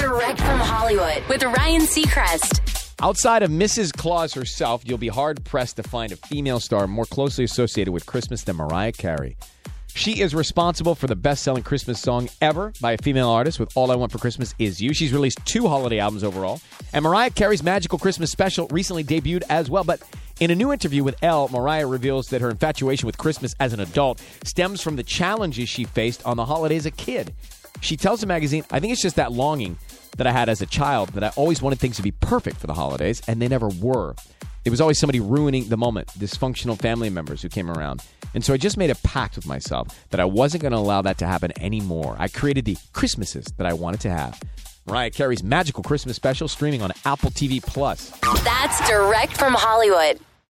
Direct from Hollywood with Ryan Seacrest. Outside of Mrs. Claus herself, you'll be hard pressed to find a female star more closely associated with Christmas than Mariah Carey. She is responsible for the best selling Christmas song ever by a female artist with All I Want for Christmas Is You. She's released two holiday albums overall. And Mariah Carey's Magical Christmas Special recently debuted as well. But in a new interview with Elle, Mariah reveals that her infatuation with Christmas as an adult stems from the challenges she faced on the holiday as a kid. She tells the magazine, I think it's just that longing that I had as a child that I always wanted things to be perfect for the holidays, and they never were. It was always somebody ruining the moment, dysfunctional family members who came around. And so I just made a pact with myself that I wasn't going to allow that to happen anymore. I created the Christmases that I wanted to have. Mariah Carey's magical Christmas special streaming on Apple TV Plus. That's direct from Hollywood.